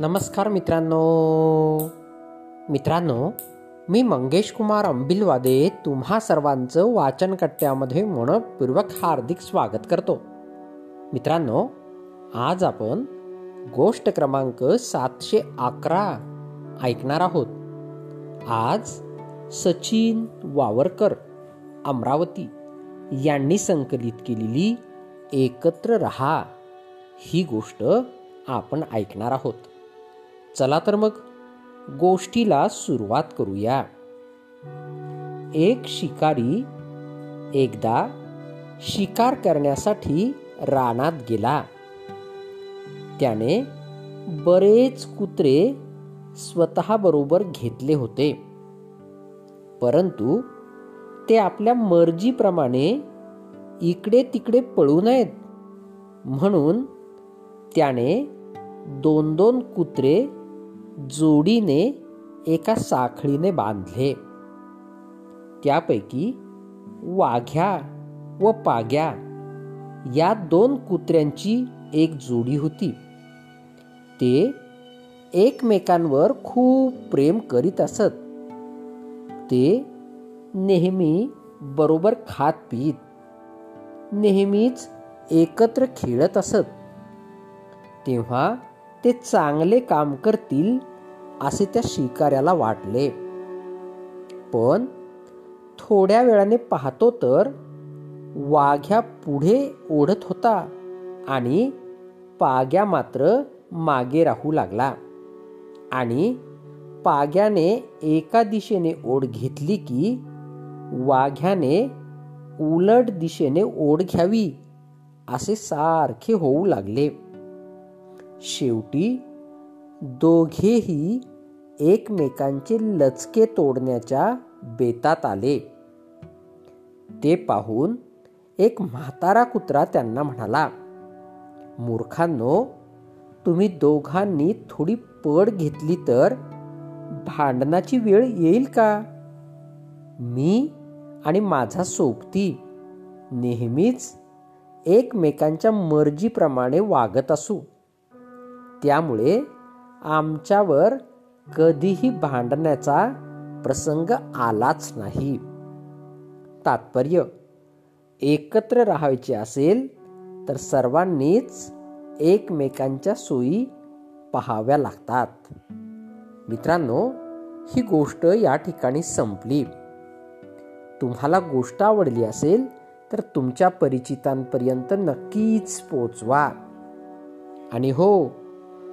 नमस्कार मित्रांनो. मित्रांनो मी मंगेश कुमार अंबिलवादे तुम्हा सर्वांचं वाचनकट्ट्यामध्ये मनपूर्वक हार्दिक स्वागत करतो. मित्रांनो आज आपण गोष्ट क्रमांक सातशे अकरा ऐकणार आहोत. आज सचिन वावरकर अमरावती यांनी संकलित केलेली एकत्र रहा ही गोष्ट आपण ऐकणार आहोत. चला तर मग गोष्टीला सुरुवात करूया. एक शिकारी एकदा शिकार करण्यासाठी रानात गेला. त्याने बरेच कुत्रे स्वतःबरोबर घेतले होते. परंतु ते आपल्या मर्जीप्रमाणे इकडे तिकडे पळू नयेत. म्हणून त्याने दोन दोन कुत्रे जोडीने एका साखळीने बांधले. त्यापैकी वाघ्या व पाग्या या दोन कुत्र्यांची एक जोडी होती. ते एकमेकांवर खूप प्रेम करीत असत. ते नेहमी बरोबर खात पीत नेहमीच एकत्र खेळत असत. तेव्हा ते चांगले काम करतील असे त्या शिकाऱ्याला वाटले. पण थोड्या वेळाने पाहतो तर वाघ्या पुढे ओढत होता आणि पाग्या मात्र मागे राहू लागला आणि पाग्याने एका दिशेने ओढ घेतली की वाघ्याने उलट दिशेने ओढ घ्यावी असे सारखे होऊ लागले. शेवटी दोघेही एकमेकांचे लचके तोडण्याच्या बेतात आले. ते पाहून एक म्हातारा कुत्रा त्यांना म्हणाला मूर्खांनो तुम्ही दोघांनी थोडी पड घेतली तर भांडणाची वेळ येईल का? मी आणि माझा सोबती नेहमीच एकमेकांच्या मर्जीप्रमाणे वागत असू. त्यामुळे आमच्यावर कधीही भांडण्याचा प्रसंग आलाच नाही. तात्पर्य एकत्र राहायचे असेल तर सर्वांनीच एकमेकांच्या सोयी पहाव्या लागतात. मित्रांनो ही गोष्ट या ठिकाणी संपली. तुम्हाला गोष्ट आवडली असेल तर तुमच्या परिचितांपर्यंत नक्कीच पोचवा आणि हो